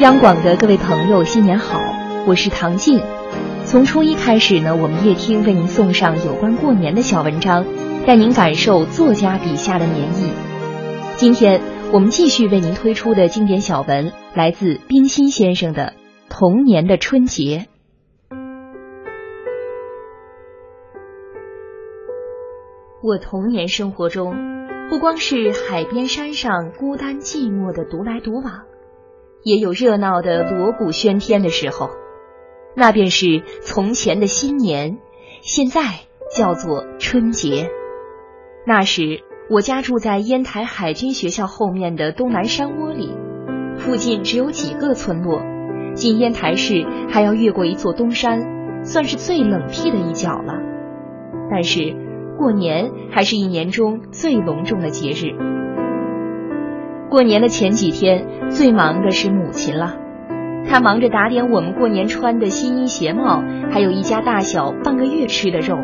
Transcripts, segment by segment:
央广的各位朋友，新年好！我是唐静。从初一开始呢，我们夜听为您送上有关过年的小文章，带您感受作家笔下的年意。今天我们继续为您推出的经典小文，来自冰心先生的《童年的春节》。我童年生活中，不光是海边山上孤单寂寞的独来独往。也有热闹的锣鼓喧天的时候，那便是从前的新年，现在叫做春节。那时我家住在烟台海军学校后面的东南山窝里，附近只有几个村落，进烟台市还要越过一座东山，算是最冷僻的一角了。但是过年还是一年中最隆重的节日。过年的前几天，最忙的是母亲了。她忙着打点我们过年穿的新衣鞋帽，还有一家大小半个月吃的肉。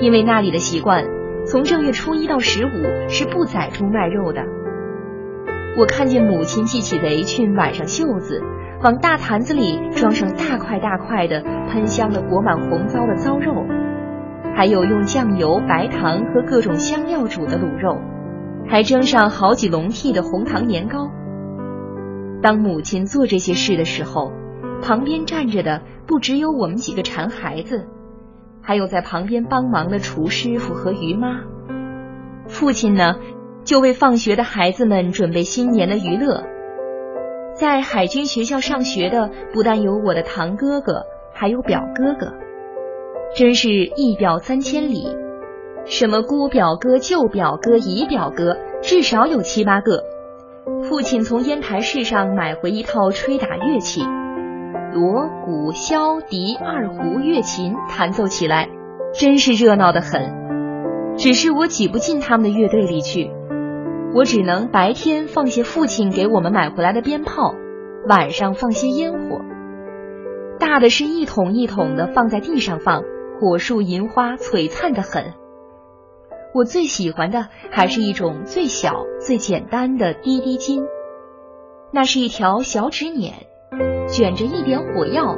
因为那里的习惯，从正月初一到十五是不宰猪卖肉的。我看见母亲系起围裙，挽上袖子，往大坛子里装上大块大块的喷香的裹满红糟的糟肉，还有用酱油、白糖和各种香料煮的卤肉。还蒸上好几笼屉的红糖年糕。当母亲做这些事的时候，旁边站着的不只有我们几个馋孩子，还有在旁边帮忙的厨师傅和于妈。父亲呢，就为放学的孩子们准备新年的娱乐。在海军学校上学的不但有我的堂哥哥，还有表哥哥，真是一表三千里。什么姑表哥、舅表哥、姨表哥，至少有七八个。父亲从烟台市上买回一套吹打乐器，锣鼓箫笛二胡乐琴，弹奏起来真是热闹的很。只是我挤不进他们的乐队里去，我只能白天放些父亲给我们买回来的鞭炮，晚上放些烟火。大的是一桶一桶的放在地上放，火树银花，璀璨的很。我最喜欢的还是一种最小、最简单的滴滴金，那是一条小纸捻，卷着一点火药，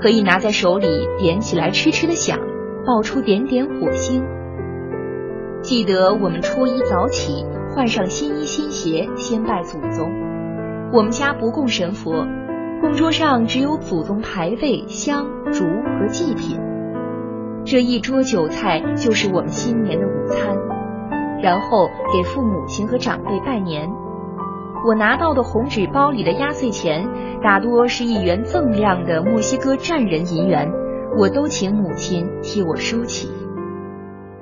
可以拿在手里点起来，哧哧的响，爆出点点火星。记得我们初一早起，换上新衣新鞋，先拜祖宗。我们家不供神佛，供桌上只有祖宗牌位、香烛和祭品。这一桌酒菜就是我们新年的午餐，然后给父母亲和长辈拜年。我拿到的红纸包里的压岁钱，大多是一元锃亮的墨西哥战人银元，我都请母亲替我收起。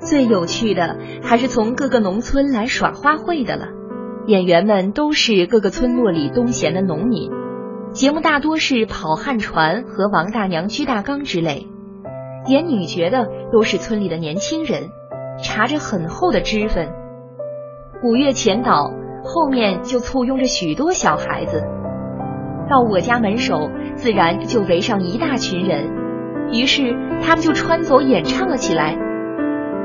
最有趣的还是从各个农村来耍花卉的了，演员们都是各个村落里东闲的农民，节目大多是跑旱船和王大娘鞠大刚之类。演女角的都是村里的年轻人，插着很厚的脂粉。五月前倒，后面就簇拥着许多小孩子。到我家门首，自然就围上一大群人。于是他们就穿走演唱了起来，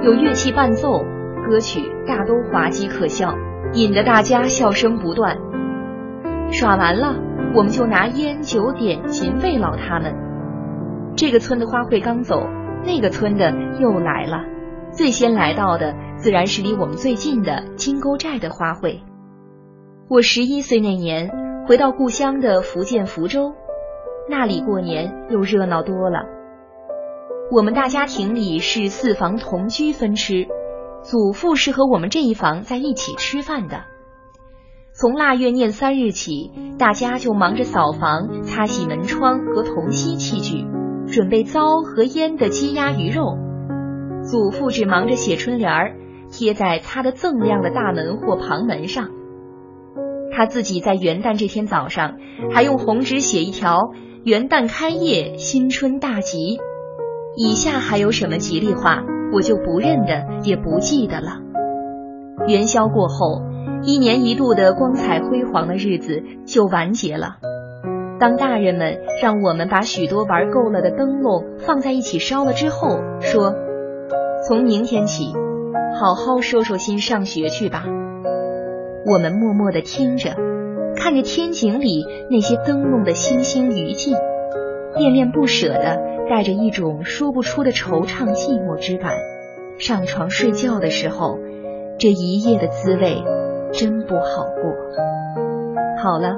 有乐器伴奏，歌曲大都滑稽可笑，引得大家笑声不断。耍完了，我们就拿烟酒点心慰劳他们。这个村的花卉刚走，那个村的又来了。最先来到的自然是离我们最近的金沟寨的花卉。我十一岁那年回到故乡的福建福州，那里过年又热闹多了。我们大家庭里是四房同居分吃，祖父是和我们这一房在一起吃饭的。从腊月廿三日起，大家就忙着扫房、擦洗门窗和铜锡器具。准备糟和腌的鸡鸭鱼肉，祖父只忙着写春联儿，贴在他的锃亮的大门或旁门上。他自己在元旦这天早上，还用红纸写一条“元旦开业，新春大吉”。以下还有什么吉利话，我就不认得，也不记得了。元宵过后，一年一度的光彩辉煌的日子就完结了。当大人们让我们把许多玩够了的灯笼放在一起烧了之后，说：“从明天起，好好收收心，上学去吧。”我们默默的听着，看着天井里那些灯笼的星星余烬，恋恋不舍的带着一种说不出的惆怅寂寞之感，上床睡觉的时候，这一夜的滋味真不好过。好了，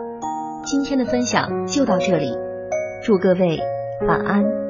今天的分享就到这里，祝各位晚安。